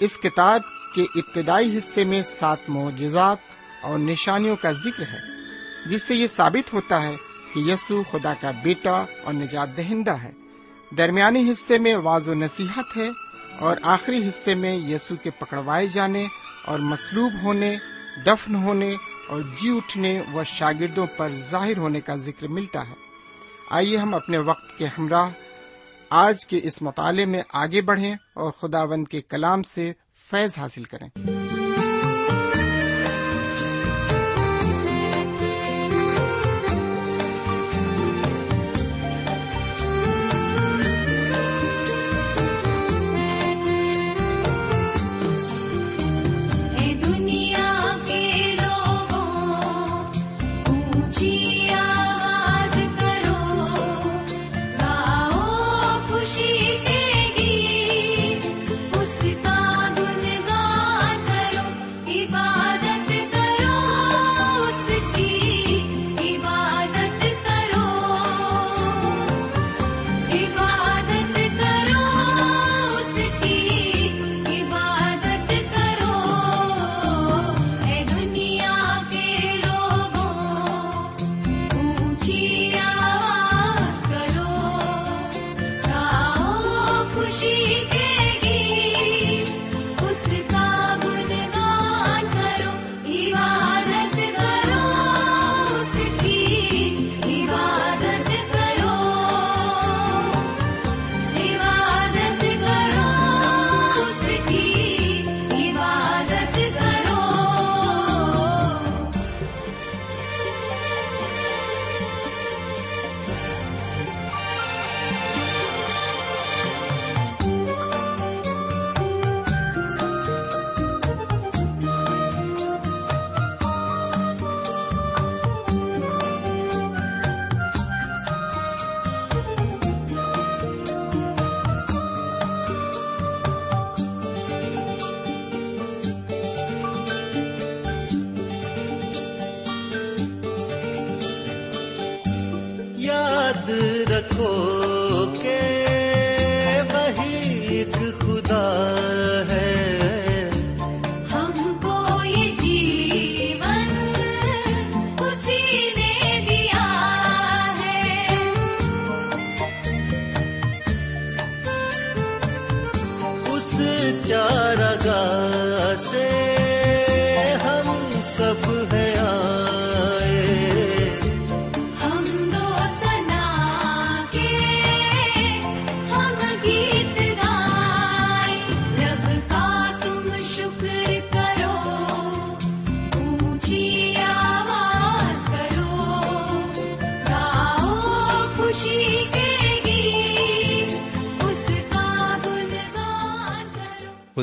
اس کتاب کے ابتدائی حصے میں سات معجزات اور نشانیوں کا ذکر ہے، جس سے یہ ثابت ہوتا ہے کہ یسوع خدا کا بیٹا اور نجات دہندہ ہے۔ درمیانی حصے میں واض و نصیحت ہے اور آخری حصے میں یسوع کے پکڑوائے جانے اور مصلوب ہونے، دفن ہونے اور جی اٹھنے و شاگردوں پر ظاہر ہونے کا ذکر ملتا ہے۔ آئیے ہم اپنے وقت کے ہمراہ آج کے اس مطالعے میں آگے بڑھیں اور خدا بند کے کلام سے فیض حاصل کریں۔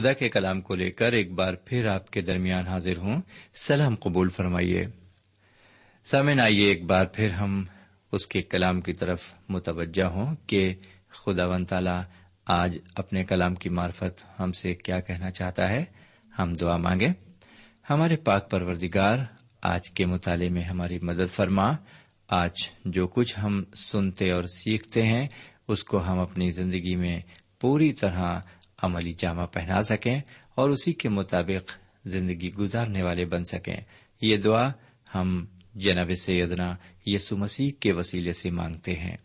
خدا کے کلام کو لے کر ایک بار پھر آپ کے درمیان حاضر ہوں۔ سلام قبول فرمائیے۔ سامن آئیے ایک بار پھر ہم اس کے کلام کی طرف متوجہ ہوں کہ خدا ون تعالی آج اپنے کلام کی معرفت ہم سے کیا کہنا چاہتا ہے۔ ہم دعا مانگے ہمارے پاک پروردگار، آج کے مطالعے میں ہماری مدد فرما۔ آج جو کچھ ہم سنتے اور سیکھتے ہیں، اس کو ہم اپنی زندگی میں پوری طرح عملی جامہ پہنا سکیں اور اسی کے مطابق زندگی گزارنے والے بن سکیں۔ یہ دعا ہم جناب سیدنا یسو مسیح کے وسیلے سے مانگتے ہیں۔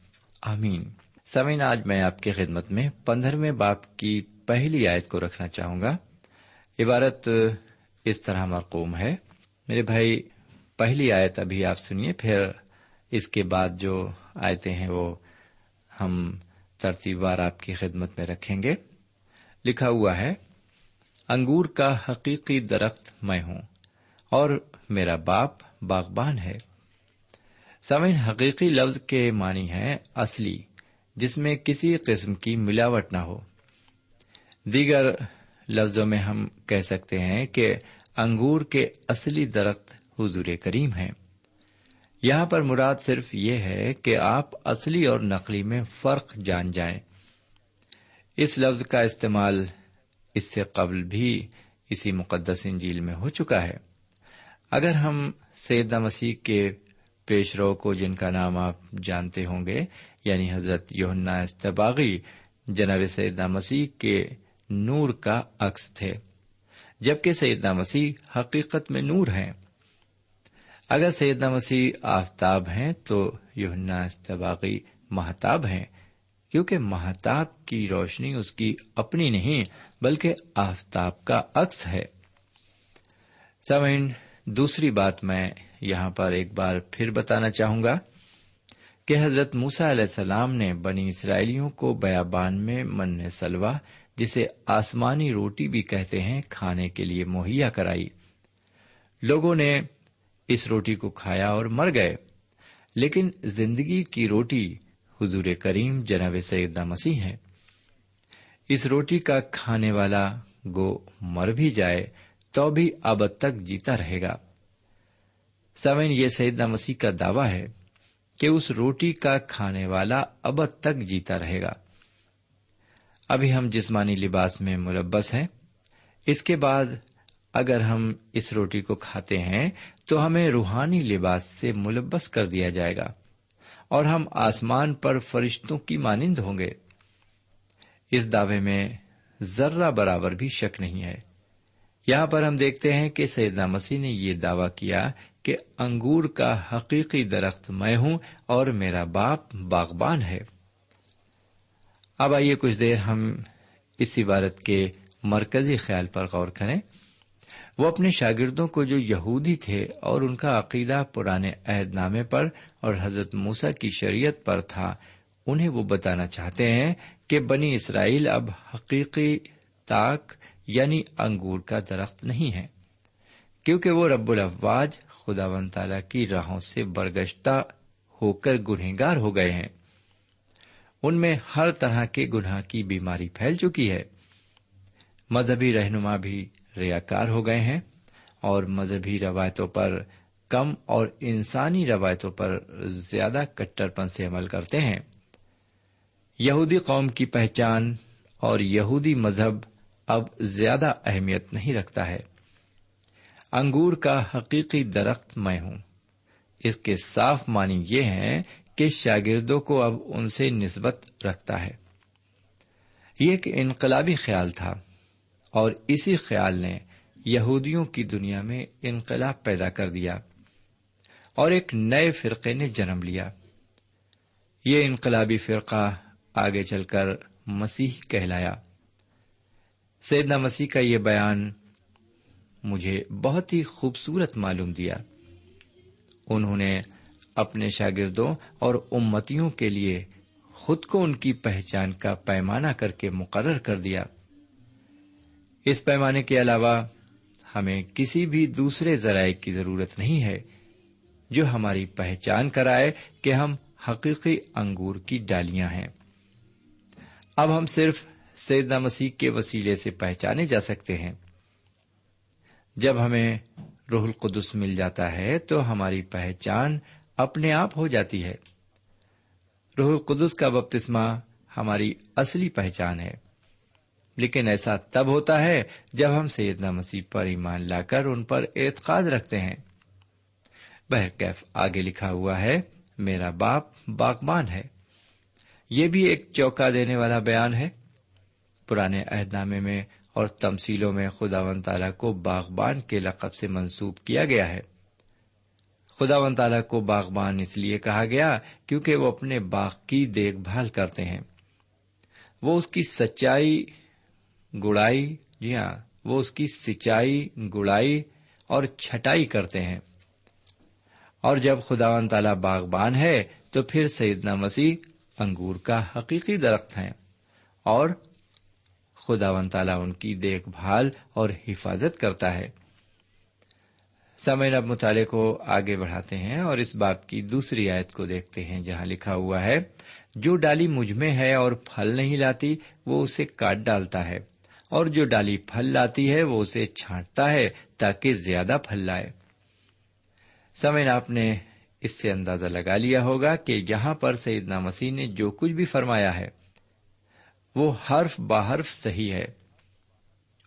آمین۔ سمین آج میں آپ کی خدمت میں پندرہویں باپ کی پہلی آیت کو رکھنا چاہوں گا۔ عبارت اس طرح مرقوم ہے۔ میرے بھائی، پہلی آیت ابھی آپ سنیے، پھر اس کے بعد جو آیتیں ہیں وہ ہم ترتیب وار آپ کی خدمت میں رکھیں گے۔ لکھا ہوا ہے، انگور کا حقیقی درخت میں ہوں اور میرا باپ باغبان ہے۔ سمن حقیقی لفظ کے معنی ہے اصلی، جس میں کسی قسم کی ملاوٹ نہ ہو۔ دیگر لفظوں میں ہم کہہ سکتے ہیں کہ انگور کے اصلی درخت حضور کریم ہیں۔ یہاں پر مراد صرف یہ ہے کہ آپ اصلی اور نقلی میں فرق جان جائیں۔ اس لفظ کا استعمال اس سے قبل بھی اسی مقدس انجیل میں ہو چکا ہے۔ اگر ہم سیدہ مسیح کے پیش رو کو جن کا نام آپ جانتے ہوں گے یعنی حضرت یونا استباغی، جناب سیدہ مسیح کے نور کا عکس تھے۔ جبکہ سیدہ مسیح حقیقت میں نور ہیں۔ اگر سیدنا مسیح آفتاب ہیں تو یونا استباغی محتاب ہیں۔ کیونکہ محتاب کی روشنی اس کی اپنی نہیں بلکہ آفتاب کا عکس ہے۔ سمعین دوسری بات میں یہاں پر ایک بار پھر بتانا چاہوں گا کہ حضرت موسا علیہ السلام نے بنی اسرائیلیوں کو بیابان میں من سلوا جسے آسمانی روٹی بھی کہتے ہیں، کھانے کے لیے مہیا کرائی۔ لوگوں نے اس روٹی کو کھایا اور مر گئے، لیکن زندگی کی روٹی حضور کریم جناب سیدہ مسیح ہے اس روٹی کا کھانے والا گو مر بھی جائے تو بھی اب تک جیتا رہے گا۔ سوین یہ سیدہ مسیح کا دعویٰ ہے کہ اس روٹی کا کھانے والا اب تک جیتا رہے گا۔ ابھی ہم جسمانی لباس میں ملبس ہیں۔ اس کے بعد اگر ہم اس روٹی کو کھاتے ہیں تو ہمیں روحانی لباس سے ملبس کر دیا جائے گا۔ اور ہم آسمان پر فرشتوں کی مانند ہوں گے۔ اس دعوے میں ذرہ برابر بھی شک نہیں ہے۔ یہاں پر ہم دیکھتے ہیں کہ سیدنا مسیح نے یہ دعویٰ کیا کہ انگور کا حقیقی درخت میں ہوں اور میرا باپ باغبان ہے۔ اب آئیے کچھ دیر ہم اس عبارت کے مرکزی خیال پر غور کریں۔ وہ اپنے شاگردوں کو جو یہودی تھے اور ان کا عقیدہ پرانے عہد نامے پر اور حضرت موسا کی شریعت پر تھا، انہیں وہ بتانا چاہتے ہیں کہ بنی اسرائیل اب حقیقی تاک یعنی انگور کا درخت نہیں ہے، کیونکہ وہ رب الفواج خدا و تعالی کی راہوں سے برگشتہ ہو کر گنہگار ہو گئے ہیں۔ ان میں ہر طرح کے گناہ کی بیماری پھیل چکی ہے۔ مذہبی رہنما بھی ریاکار ہو گئے ہیں اور مذہبی روایتوں پر کم اور انسانی روایتوں پر زیادہ کٹرپن سے عمل کرتے ہیں۔ یہودی قوم کی پہچان اور یہودی مذہب اب زیادہ اہمیت نہیں رکھتا ہے۔ انگور کا حقیقی درخت میں ہوں۔ اس کے صاف معنی یہ ہے کہ شاگردوں کو اب ان سے نسبت رکھتا ہے۔ یہ ایک انقلابی خیال تھا۔ اور اسی خیال نے یہودیوں کی دنیا میں انقلاب پیدا کر دیا اور ایک نئے فرقے نے جنم لیا۔ یہ انقلابی فرقہ آگے چل کر مسیح کہلایا۔ سیدنا مسیح کا یہ بیان مجھے بہت ہی خوبصورت معلوم دیا۔ انہوں نے اپنے شاگردوں اور امتیوں کے لیے خود کو ان کی پہچان کا پیمانہ کر کے مقرر کر دیا۔ اس پیمانے کے علاوہ ہمیں کسی بھی دوسرے ذرائع کی ضرورت نہیں ہے جو ہماری پہچان کرائے کہ ہم حقیقی انگور کی ڈالیاں ہیں۔ اب ہم صرف سیدنا مسیح کے وسیلے سے پہچانے جا سکتے ہیں۔ جب ہمیں روح القدس مل جاتا ہے تو ہماری پہچان اپنے آپ ہو جاتی ہے۔ روح القدس کا بپتسمہ ہماری اصلی پہچان ہے۔ لیکن ایسا تب ہوتا ہے جب ہم سیدنا مسیح پر ایمان لا کر ان پر اعتقاد رکھتے ہیں۔ بہرکیف آگے لکھا ہوا ہے، میرا باپ باغبان ہے۔ یہ بھی ایک چوکا دینے والا بیان ہے۔ پرانے عہد نامے میں اور تمسیلوں میں خدا ون تعالیٰ کو باغبان کے لقب سے منسوب کیا گیا ہے۔ خدا ون تعالیٰ کو باغبان اس لیے کہا گیا کیونکہ وہ اپنے باغ کی دیکھ بھال کرتے ہیں۔ وہ اس کی سچائی گڑائی جی ہاں وہ اس کی سچائی، گڑائی اور چھٹائی کرتے ہیں۔ اور جب خدا و تعالی باغبان ہے، تو پھر سیدنا مسیح انگور کا حقیقی درخت ہے اور خدا و تعالی ان کی دیکھ بھال اور حفاظت کرتا ہے۔ سمے اب مطالعے کو آگے بڑھاتے ہیں اور اس باپ کی دوسری آیت کو دیکھتے ہیں، جہاں لکھا ہوا ہے، جو ڈالی مجھ میں ہے اور پھل نہیں لاتی، وہ اسے کاٹ ڈالتا ہے۔ اور جو ڈالی پھل لاتی ہے وہ اسے چھانٹتا ہے تاکہ زیادہ پھل لائے۔ سمین آپ نے اس سے اندازہ لگا لیا ہوگا کہ یہاں پر سیدنا مسیح نے جو کچھ بھی فرمایا ہے، وہ حرف بحرف صحیح ہے۔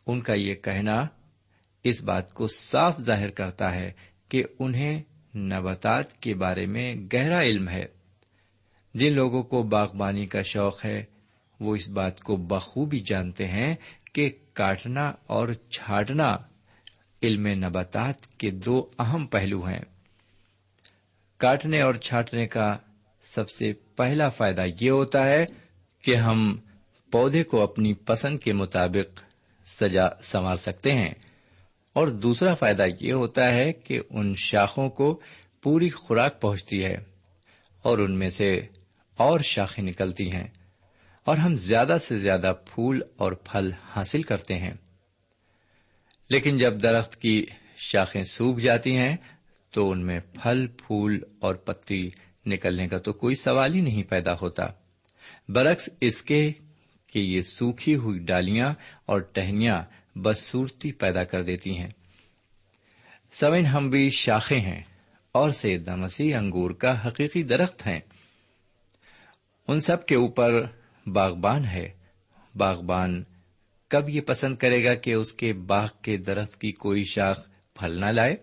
ان کا یہ کہنا اس بات کو صاف ظاہر کرتا ہے کہ انہیں نباتات کے بارے میں گہرا علم ہے۔ جن لوگوں کو باغبانی کا شوق ہے، وہ اس بات کو بخوبی جانتے ہیں کہ کاٹنا اور چھاٹنا علم نباتات کے دو اہم پہلو ہیں۔ کاٹنے اور چھاٹنے کا سب سے پہلا فائدہ یہ ہوتا ہے کہ ہم پودے کو اپنی پسند کے مطابق سجا سنوار سکتے ہیں۔ اور دوسرا فائدہ یہ ہوتا ہے کہ ان شاخوں کو پوری خوراک پہنچتی ہے اور ان میں سے اور شاخیں نکلتی ہیں۔ اور ہم زیادہ سے زیادہ پھول اور پھل حاصل کرتے ہیں۔ لیکن جب درخت کی شاخیں سوکھ جاتی ہیں، تو ان میں پھل، پھول اور پتی نکلنے کا تو کوئی سوال ہی نہیں پیدا ہوتا۔ برعکس، اس کے کہ یہ سوکھی ہوئی ڈالیاں اور ٹہنیاں بدسورتی پیدا کر دیتی ہیں۔ سوین ہم بھی شاخیں ہیں اور سیدنا مسیح انگور کا حقیقی درخت ہیں۔ ان سب کے اوپر باغبان ہے۔ باغبان کب یہ پسند کرے گا کہ اس کے باغ کے درخت کی کوئی شاخ پھل نہ لائے؟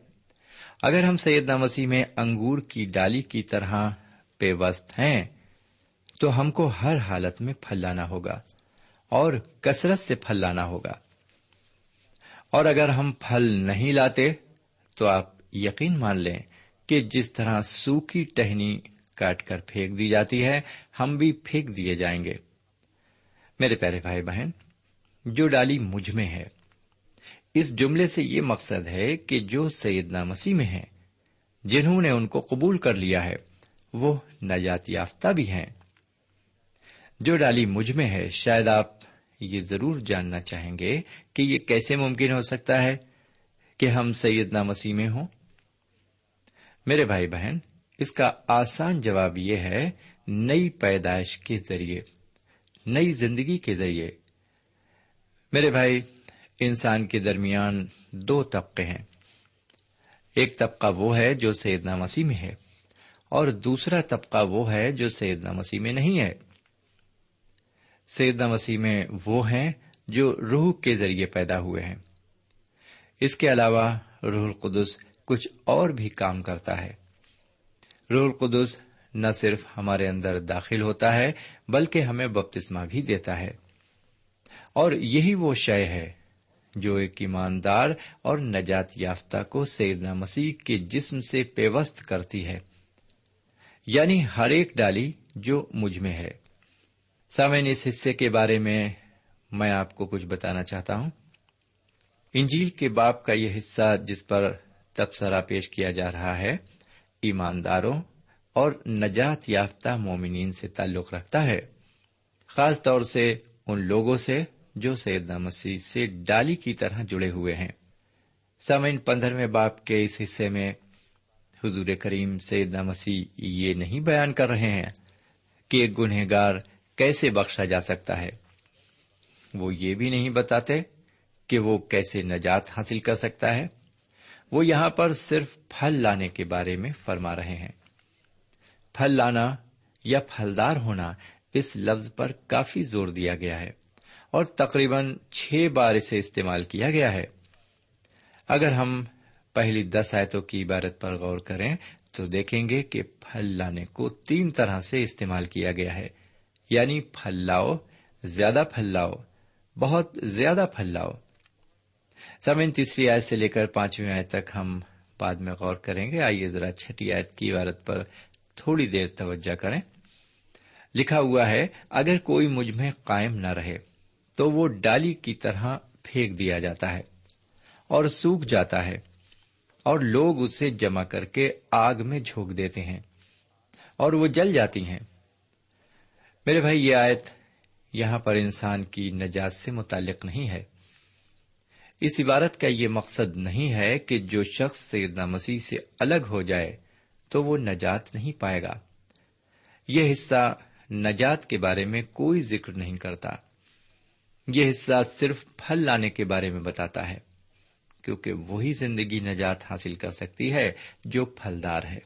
اگر ہم سیدنا مسیح میں انگور کی ڈالی کی طرح پیوست ہیں، تو ہم کو ہر حالت میں پھل لانا ہوگا اور کثرت سے پھل لانا ہوگا۔ اور اگر ہم پھل نہیں لاتے، تو آپ یقین مان لیں کہ جس طرح سوکھی ٹہنی کاٹ کر پھینک دی جاتی ہے، ہم بھی پھینک دیے جائیں گے۔ میرے پیارے بھائی بہن، جو ڈالی مجھ میں ہے، اس جملے سے یہ مقصد ہے کہ جو سیدنا مسیح میں ہے جنہوں نے ان کو قبول کر لیا ہے، وہ نجات یافتہ بھی ہیں۔ جو ڈالی مجھ میں ہے، شاید آپ یہ ضرور جاننا چاہیں گے کہ یہ کیسے ممکن ہو سکتا ہے کہ ہم سیدنا مسیح میں ہوں۔ میرے بھائی بہن، اس کا آسان جواب یہ ہے، نئی پیدائش کے ذریعے۔ نئی زندگی کے ذریعے۔ میرے بھائی، انسان کے درمیان دو طبقے ہیں۔ ایک طبقہ وہ ہے جو سیدنا مسیح میں ہے اور دوسرا طبقہ وہ ہے جو سیدنا مسیح میں نہیں ہے۔ سیدنا مسیح میں وہ ہیں جو روح کے ذریعے پیدا ہوئے ہیں۔ اس کے علاوہ روح القدس کچھ اور بھی کام کرتا ہے۔ روح القدس نہ صرف ہمارے اندر داخل ہوتا ہے، بلکہ ہمیں بپتسما بھی دیتا ہے۔ اور یہی وہ شے ہے جو ایک ایماندار اور نجات یافتہ کو سیدنا مسیح کے جسم سے پیوست کرتی ہے۔ یعنی ہر ایک ڈالی جو مجھ میں ہے۔ سامعین، اس حصے کے بارے میں میں آپ کو کچھ بتانا چاہتا ہوں۔ انجیل کے باپ کا یہ حصہ جس پر تبصرہ پیش کیا جا رہا ہے، ایمانداروں اور نجات یافتہ مومنین سے تعلق رکھتا ہے۔ خاص طور سے ان لوگوں سے جو سیدنا مسیح سے ڈالی کی طرح جڑے ہوئے ہیں۔ سامعین، پندرہویں باپ کے اس حصے میں حضور کریم سیدنا مسیح یہ نہیں بیان کر رہے ہیں کہ ایک گنہگار کیسے بخشا جا سکتا ہے۔ وہ یہ بھی نہیں بتاتے کہ وہ کیسے نجات حاصل کر سکتا ہے۔ وہ یہاں پر صرف پھل لانے کے بارے میں فرما رہے ہیں۔ پھل لانا یا پھلدار ہونا اس لفظ پر کافی زور دیا گیا ہے اور تقریباً چھ بار اسے استعمال کیا گیا ہے۔ اگر ہم پہلی دس آیتوں کی عبارت پر غور کریں تو دیکھیں گے کہ پھل لانے کو تین طرح سے استعمال کیا گیا ہے۔ یعنی پھل لاؤ، زیادہ پھل لاؤ، بہت زیادہ پھل لاؤ۔ سمن تیسری آیت سے لے کر پانچویں آیت تک ہم بعد میں غور کریں گے۔ آئیے ذرا چھٹی آیت کی عبارت پر تھوڑی دیر توجہ کریں۔ لکھا ہوا ہے، اگر کوئی مجھ میں قائم نہ رہے، تو وہ ڈالی کی طرح پھینک دیا جاتا ہے اور سوکھ جاتا ہے اور لوگ اسے جمع کر کے آگ میں جھونک دیتے ہیں اور وہ جل جاتی ہیں۔ میرے بھائی، یہ آیت یہاں پر انسان کی نجات سے متعلق نہیں ہے۔ اس عبارت کا یہ مقصد نہیں ہے کہ جو شخص سیدنا مسیح سے الگ ہو جائے تو وہ نجات نہیں پائے گا۔ یہ حصہ نجات کے بارے میں کوئی ذکر نہیں کرتا۔ یہ حصہ صرف پھل لانے کے بارے میں بتاتا ہے، کیونکہ وہی زندگی نجات حاصل کر سکتی ہے جو پھلدار ہے۔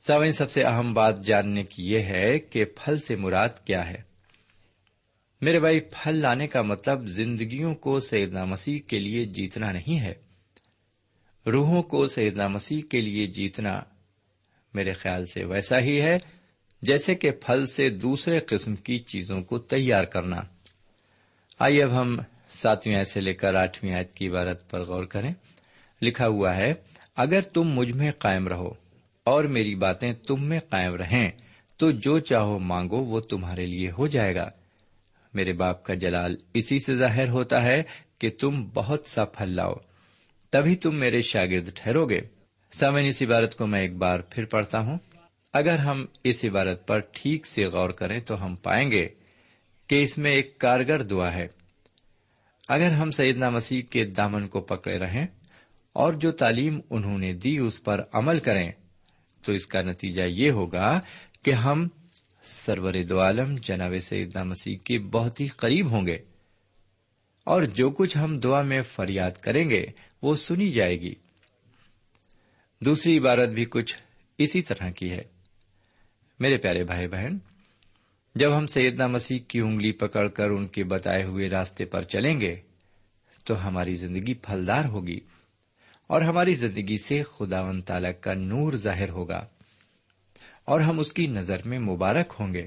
سوئن سب سے اہم بات جاننے کی یہ ہے کہ پھل سے مراد کیا ہے۔ میرے بھائی، پھل لانے کا مطلب زندگیوں کو سیدنا مسیح کے لیے جیتنا نہیں ہے۔ روحوں کو سیدنا مسیح کے لیے جیتنا میرے خیال سے ویسا ہی ہے، جیسے کہ پھل سے دوسرے قسم کی چیزوں کو تیار کرنا۔ آئیے اب ہم ساتویں آیت سے لے کر آٹھویں آیت کی عبارت پر غور کریں۔ لکھا ہوا ہے، اگر تم مجھ میں قائم رہو اور میری باتیں تم میں قائم رہیں، تو جو چاہو مانگو، وہ تمہارے لیے ہو جائے گا۔ میرے باپ کا جلال اسی سے ظاہر ہوتا ہے کہ تم بہت سا پھل لاؤ، تبھی تم میرے شاگرد ٹھہرو گے۔ سامن اس عبارت کو میں ایک بار پھر پڑھتا ہوں۔ اگر ہم اس عبارت پر ٹھیک سے غور کریں تو ہم پائیں گے کہ اس میں ایک کارگر دعا ہے۔ اگر ہم سیدنا مسیح کے دامن کو پکڑے رہیں اور جو تعلیم انہوں نے دی اس پر عمل کریں، تو اس کا نتیجہ یہ ہوگا کہ ہم سرور دو عالم جناب سیدنا مسیح کے بہت ہی قریب ہوں گے اور جو کچھ ہم دعا میں فریاد کریں گے، وہ سنی جائے گی۔ دوسری عبارت بھی کچھ اسی طرح کی ہے۔ میرے پیارے بھائی بہن، جب ہم سیدنا مسیح کی انگلی پکڑ کر ان کے بتائے ہوئے راستے پر چلیں گے، تو ہماری زندگی پھلدار ہوگی اور ہماری زندگی سے خدا و تعالی کا نور ظاہر ہوگا اور ہم اس کی نظر میں مبارک ہوں گے۔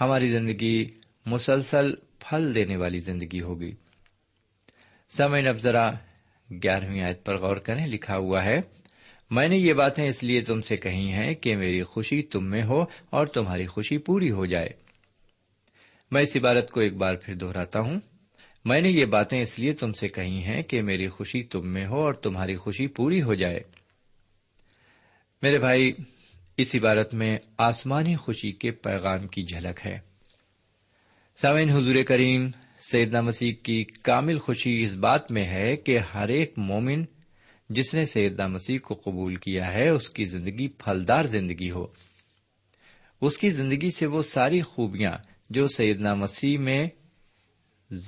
ہماری زندگی مسلسل پھل دینے والی زندگی ہوگی۔ سمے اب ذرا گیارہویں آیت پر غور کریں، لکھا ہوا ہے، میں نے یہ باتیں اس لیے تم سے کہی ہیں کہ میری خوشی تم میں ہو اور تمہاری خوشی پوری ہو جائے۔ میں اس عبارت کو ایک بار پھر دوہراتا ہوں۔ میں نے یہ باتیں اس لیے تم سے کہی ہیں کہ میری خوشی تم میں ہو اور تمہاری خوشی پوری ہو جائے۔ میرے بھائی، اس عبارت میں آسمانی خوشی کے پیغام کی جھلک ہے۔ سامعین حضور کریم سیدنا مسیح کی کامل خوشی اس بات میں ہے کہ ہر ایک مومن جس نے سیدنا مسیح کو قبول کیا ہے، اس کی زندگی پھلدار زندگی ہو۔ اس کی زندگی سے وہ ساری خوبیاں جو سیدنا مسیح میں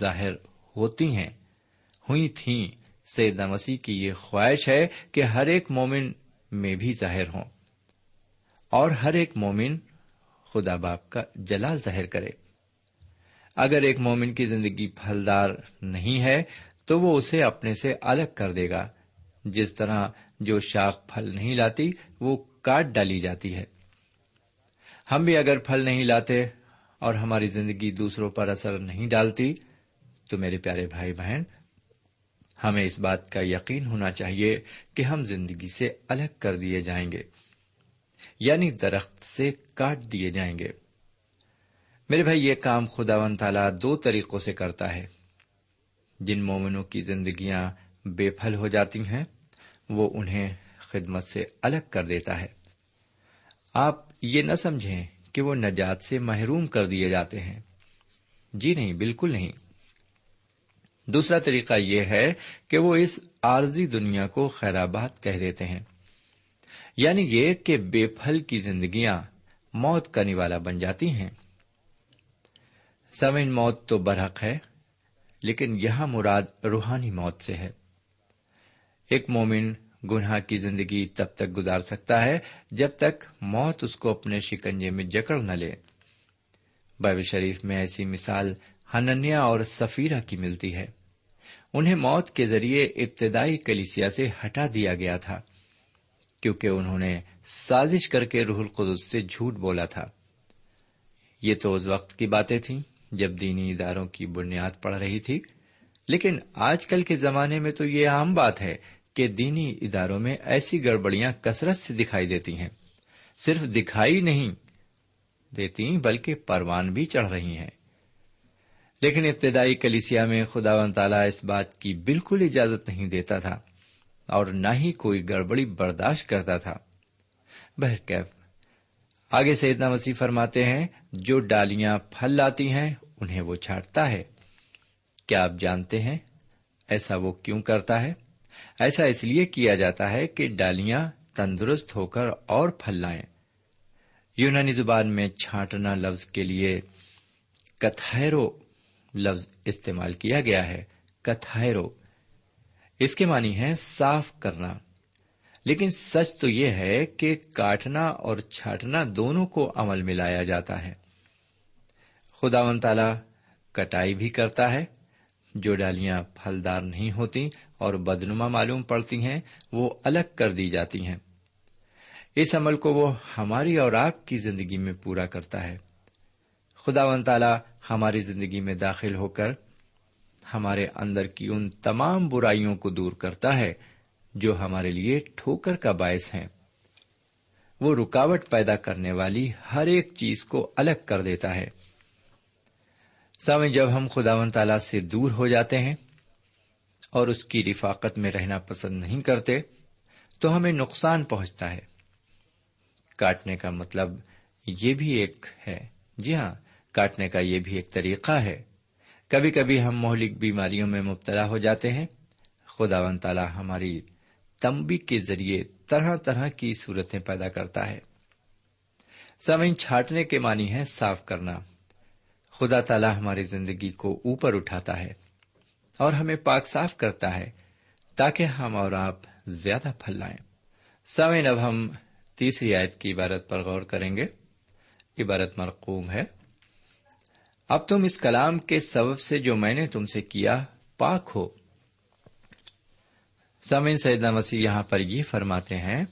ظاہر ہوتی ہیں، ہوئی تھیں۔ سیدنا مسیح کی یہ خواہش ہے کہ ہر ایک مومن میں بھی ظاہر ہوں اور ہر ایک مومن خدا باپ کا جلال ظاہر کرے۔ اگر ایک مومن کی زندگی پھلدار نہیں ہے، تو وہ اسے اپنے سے الگ کر دے گا۔ جس طرح جو شاخ پھل نہیں لاتی، وہ کاٹ ڈالی جاتی ہے۔ ہم بھی اگر پھل نہیں لاتے اور ہماری زندگی دوسروں پر اثر نہیں ڈالتی، تو میرے پیارے بھائی بہن، ہمیں اس بات کا یقین ہونا چاہیے کہ ہم زندگی سے الگ کر دیے جائیں گے یعنی درخت سے کاٹ دیے جائیں گے۔ میرے بھائی، یہ کام خدا ون تعالی دو طریقوں سے کرتا ہے۔ جن مومنوں کی زندگیاں بے پھل ہو جاتی ہیں، وہ انہیں خدمت سے الگ کر دیتا ہے۔ آپ یہ نہ سمجھیں کہ وہ نجات سے محروم کر دیے جاتے ہیں۔ جی نہیں، بالکل نہیں۔ دوسرا طریقہ یہ ہے کہ وہ اس عارضی دنیا کو خیرآباد کہہ دیتے ہیں۔ یعنی یہ کہ بے پھل کی زندگیاں موت کا نوالا بن جاتی ہیں۔ سمن موت تو برحق ہے، لیکن یہاں مراد روحانی موت سے ہے۔ ایک مومن گناہ کی زندگی تب تک گزار سکتا ہے جب تک موت اس کو اپنے شکنجے میں جکڑ نہ لے۔ بائب شریف میں ایسی مثال ہننیا اور سفیرہ کی ملتی ہے۔ انہیں موت کے ذریعے ابتدائی کلیسیا سے ہٹا دیا گیا تھا، کیونکہ انہوں نے سازش کر کے روح القدس سے جھوٹ بولا تھا۔ یہ تو اس وقت کی باتیں تھیں۔ جب دینی اداروں کی بنیاد پڑ رہی تھی۔ لیکن آج کل کے زمانے میں تو یہ عام بات ہے کہ دینی اداروں میں ایسی گڑبڑیاں کثرت سے دکھائی دیتی ہیں۔ صرف دکھائی نہیں دیتی بلکہ پروان بھی چڑھ رہی ہیں۔ لیکن ابتدائی کلیسیا میں خدا و تعالیٰ اس بات کی بالکل اجازت نہیں دیتا تھا اور نہ ہی کوئی گڑبڑی برداشت کرتا تھا۔ بہرکیف، آگے سے اتنا مسیح فرماتے ہیں، جو ڈالیاں پھل لاتی ہیں انہیں وہ چھاٹتا ہے۔ کیا آپ جانتے ہیں ایسا وہ کیوں کرتا ہے؟ ایسا اس لیے کیا جاتا ہے کہ ڈالیاں تندرست ہو کر اور پھل لائیں۔ یونانی زبان میں چھانٹنا لفظ کے لیے کتھیرو لفظ استعمال کیا گیا ہے۔ کتھائرو۔ اس کے معنی ہے صاف کرنا۔ لیکن سچ تو یہ ہے کہ کاٹنا اور چھاٹنا دونوں کو عمل میں لایا جاتا ہے۔ خدا و تعالی کٹائی بھی کرتا ہے۔ جو ڈالیاں پھلدار نہیں ہوتی اور بدنما معلوم پڑتی ہیں، وہ الگ کر دی جاتی ہیں۔ اس عمل کو وہ ہماری اور آپ کی زندگی میں پورا کرتا ہے۔ خدا و تعالی ہماری زندگی میں داخل ہو کر ہمارے اندر کی ان تمام برائیوں کو دور کرتا ہے، جو ہمارے لیے ٹھوکر کا باعث ہیں۔ وہ رکاوٹ پیدا کرنے والی ہر ایک چیز کو الگ کر دیتا ہے۔ سامع جب ہم خدا و تعالی سے دور ہو جاتے ہیں اور اس کی رفاقت میں رہنا پسند نہیں کرتے، تو ہمیں نقصان پہنچتا ہے۔ کاٹنے کا مطلب یہ بھی ایک ہے۔ جی ہاں کاٹنے کا یہ بھی ایک طریقہ ہے۔ کبھی کبھی ہم مہلک بیماریوں میں مبتلا ہو جاتے ہیں۔ خدا و تعالی ہماری تمبی کے ذریعے طرح طرح کی صورتیں پیدا کرتا ہے۔ سمن چھاٹنے کے معنی ہے صاف کرنا۔ خدا تعالی ہماری زندگی کو اوپر اٹھاتا ہے اور ہمیں پاک صاف کرتا ہے تاکہ ہم اور آپ زیادہ پھل لائیں۔ سمین اب ہم تیسری آیت کی عبارت پر غور کریں گے۔ عبارت مرقوم ہے۔ اب تم اس کلام کے سبب سے جو میں نے تم سے کیا، پاک ہو۔ سمین سیدنا مسیح یہاں پر یہ فرماتے ہیں،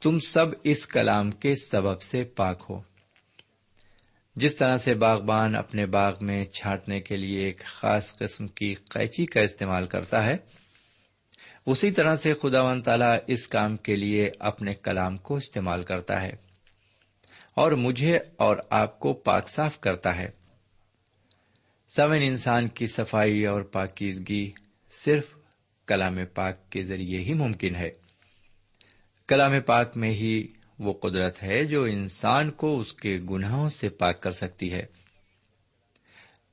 تم سب اس کلام کے سبب سے پاک ہو۔ جس طرح سے باغبان اپنے باغ میں چھانٹنے کے لیے ایک خاص قسم کی قینچی کا استعمال کرتا ہے، اسی طرح سے خدا و تعالی اس کام کے لیے اپنے کلام کو استعمال کرتا ہے اور مجھے اور آپ کو پاک صاف کرتا ہے۔ سمن انسان کی صفائی اور پاکیزگی صرف کلام پاک کے ذریعے ہی ممکن ہے۔ کلام پاک میں ہی وہ قدرت ہے جو انسان کو اس کے گناہوں سے پاک کر سکتی ہے۔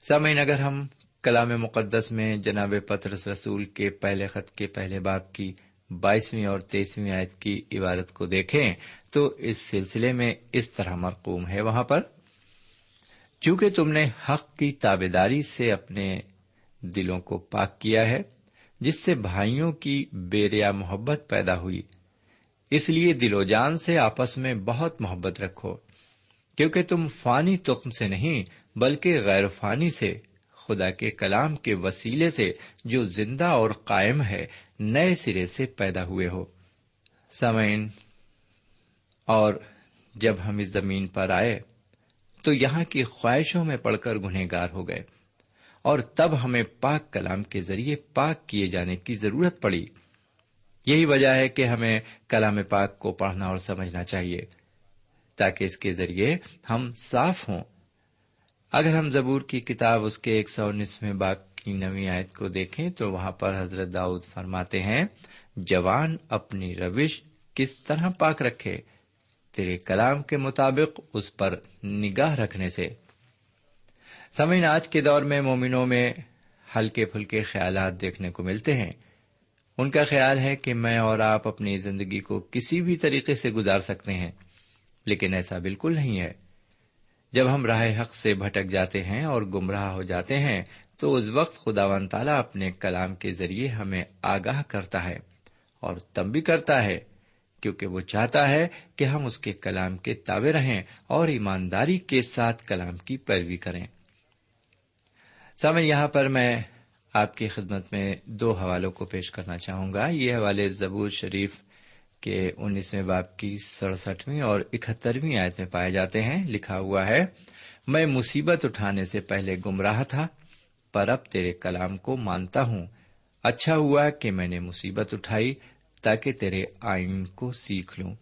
سمعین اگر ہم کلام مقدس میں جناب پترس رسول کے پہلے خط کے پہلے باپ کی بائیسویں اور تیسویں آیت کی عبارت کو دیکھیں، تو اس سلسلے میں اس طرح مرقوم ہے۔ وہاں پر، چونکہ تم نے حق کی تابے داری سے اپنے دلوں کو پاک کیا ہے، جس سے بھائیوں کی بیریا محبت پیدا ہوئی اس لیے دل و جان سے آپس میں بہت محبت رکھو، کیونکہ تم فانی تخم سے نہیں، بلکہ غیر فانی سے۔ خدا کے کلام کے وسیلے سے جو زندہ اور قائم ہے، نئے سرے سے پیدا ہوئے ہو۔ سمعین اور جب ہم اس زمین پر آئے، تو یہاں کی خواہشوں میں پڑ کر گنہگار ہو گئے، اور تب ہمیں پاک کلام کے ذریعے پاک کیے جانے کی ضرورت پڑی۔ یہی وجہ ہے کہ ہمیں کلام پاک کو پڑھنا اور سمجھنا چاہیے تاکہ اس کے ذریعے ہم صاف ہوں۔ اگر ہم زبور کی کتاب اس کے ایک سو انیسویں باپ کی نوی آیت کو دیکھیں تو وہاں پر حضرت داؤد فرماتے ہیں، جوان اپنی روش کس طرح پاک رکھے؟ تیرے کلام کے مطابق اس پر نگاہ رکھنے سے۔ سمعین، آج کے دور میں مومنوں میں ہلکے پھلکے خیالات دیکھنے کو ملتے ہیں۔ ان کا خیال ہے کہ میں اور آپ اپنی زندگی کو کسی بھی طریقے سے گزار سکتے ہیں، لیکن ایسا بالکل نہیں ہے۔ جب ہم راہ حق سے بھٹک جاتے ہیں اور گمراہ ہو جاتے ہیں، تو اس وقت خدا ون تعالیٰ اپنے کلام کے ذریعے ہمیں آگاہ کرتا ہے اور تب بھی کرتا ہے، کیونکہ وہ چاہتا ہے کہ ہم اس کے کلام کے تابے رہیں اور ایمانداری کے ساتھ کلام کی پیروی کریں۔ سمے یہاں پر میں آپ کی خدمت میں دو حوالوں کو پیش کرنا چاہوں گا۔ یہ حوالے زبور شریف کے انیسویں باپ کی سڑسٹویں اور اکہترویں آیت میں پائے جاتے ہیں۔ لکھا ہوا ہے، میں مصیبت اٹھانے سے پہلے گمراہ تھا، پر اب تیرے کلام کو مانتا ہوں۔ اچھا ہوا کہ میں نے مصیبت اٹھائی تاکہ تیرے آئین کو سیکھ لوں۔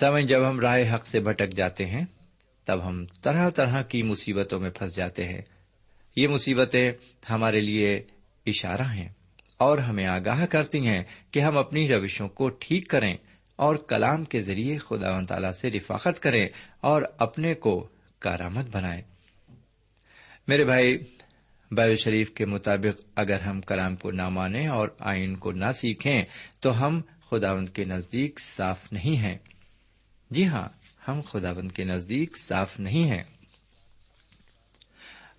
سمے جب ہم راہ حق سے بھٹک جاتے ہیں، تب ہم طرح طرح کی مصیبتوں میں پھنس جاتے ہیں۔ یہ مصیبتیں ہمارے لیے اشارہ ہیں اور ہمیں آگاہ کرتی ہیں کہ ہم اپنی روشوں کو ٹھیک کریں اور کلام کے ذریعے خدا و تعالی سے رفاقت کریں اور اپنے کو کارآمد بنائیں۔ میرے بھائی بائب شریف کے مطابق اگر ہم کلام کو نہ مانیں اور آئین کو نہ سیکھیں تو ہم خداوند کے نزدیک صاف نہیں ہیں۔ جی ہاں ہم خداوند کے نزدیک صاف نہیں ہیں۔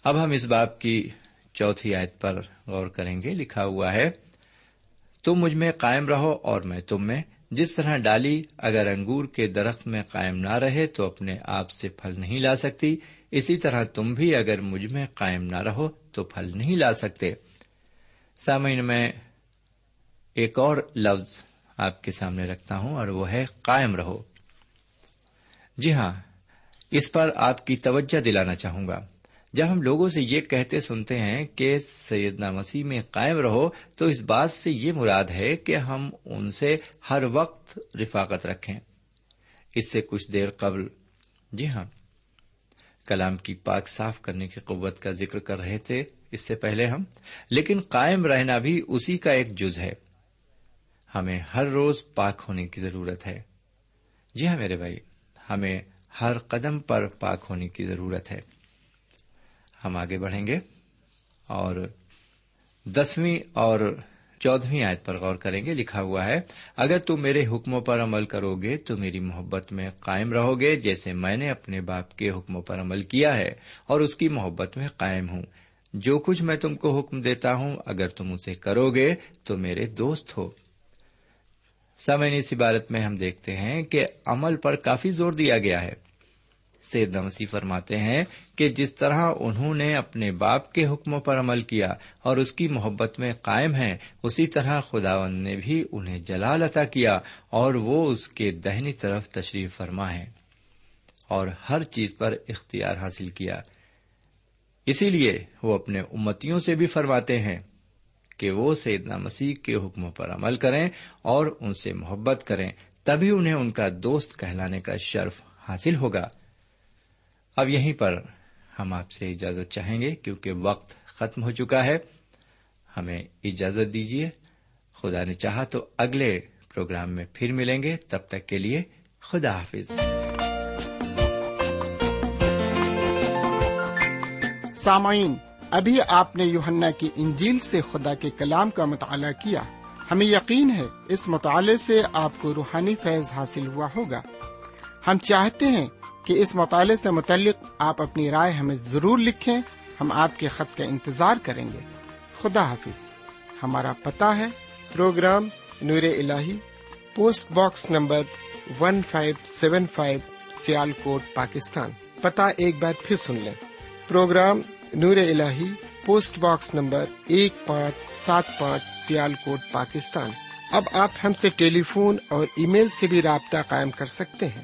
اب ہم اس باپ کی چوتھی آیت پر غور کریں گے۔ لکھا ہوا ہے، تم مجھ میں قائم رہو اور میں تم میں جس طرح ڈالی، اگر انگور کے درخت میں قائم نہ رہے تو اپنے آپ سے پھل نہیں لا سکتی۔ اسی طرح تم بھی اگر مجھ میں قائم نہ رہو تو پھل نہیں لا سکتے۔ سامعین، میں ایک اور لفظ آپ کے سامنے رکھتا ہوں اور وہ ہے قائم رہو۔ جی ہاں اس پر آپ کی توجہ دلانا چاہوں گا۔ جب ہم لوگوں سے یہ کہتے سنتے ہیں کہ سیدنا مسیح میں قائم رہو، تو اس بات سے یہ مراد ہے کہ ہم ان سے ہر وقت رفاقت رکھیں۔ اس سے کچھ دیر قبل جی ہاں کلام کی پاک صاف کرنے کی قوت کا ذکر کر رہے تھے، اس سے پہلے ہم، لیکن قائم رہنا بھی اسی کا ایک جز ہے۔ ہمیں ہر روز پاک ہونے کی ضرورت ہے۔ جی ہاں میرے بھائی، ہمیں ہر قدم پر پاک ہونے کی ضرورت ہے۔ ہم آگے بڑھیں گے۔ اور دسویں اور چودہویں آیت پر غور کریں گے، لکھا ہوا ہے، اگر تم میرے حکموں پر عمل کرو گے تو میری محبت میں قائم رہو گے، جیسے میں نے اپنے باپ کے حکموں پر عمل کیا ہے، اور اس کی محبت میں قائم ہوں۔ جو کچھ میں تم کو حکم دیتا ہوں، اگر تم اسے کرو گے تو میرے دوست ہو۔ سمعین اس عبارت میں ہم دیکھتے ہیں کہ عمل پر کافی زور دیا گیا ہے۔ سید مسیح فرماتے ہیں کہ جس طرح انہوں نے اپنے باپ کے حکموں پر عمل کیا اور اس کی محبت میں قائم ہیں، اسی طرح خداون نے بھی انہیں جلال عطا کیا اور وہ اس کے دہنی طرف تشریف فرما ہے اور ہر چیز پر اختیار حاصل کیا۔ اسی لیے وہ اپنے امتیوں سے بھی فرماتے ہیں کہ وہ سیدنا مسیح کے حکموں پر عمل کریں اور ان سے محبت کریں، تبھی انہیں ان کا دوست کہلانے کا شرف حاصل ہوگا۔ اب یہیں پر ہم آپ سے اجازت چاہیں گے کیونکہ وقت ختم ہو چکا ہے۔ ہمیں اجازت دیجیے خدا نے چاہا تو اگلے پروگرام میں پھر ملیں گے۔ تب تک کے لیے خدا حافظ۔ سامعین، ابھی آپ نے یوہنا کی انجیل سے خدا کے کلام کا مطالعہ کیا۔ ہمیں یقین ہے اس مطالعے سے آپ کو روحانی فیض حاصل ہوا ہوگا۔ ہم چاہتے ہیں کہ اس مطالعے سے متعلق آپ اپنی رائے ہمیں ضرور لکھیں، ہم آپ کے خط کا انتظار کریں گے۔ خدا حافظ۔ ہمارا پتا ہے۔ پروگرام نور ال post box number one five seven five Sialkot Pakistan. پتا ایک بار پھر سن لیں۔ پروگرام نور ال پوسٹ باکس نمبر ایک پانچ سات پانچ سیال کوٹ پاکستان۔ اب آپ ہم سے ٹیلی فون اور ای میل سے بھی رابطہ قائم کر سکتے ہیں۔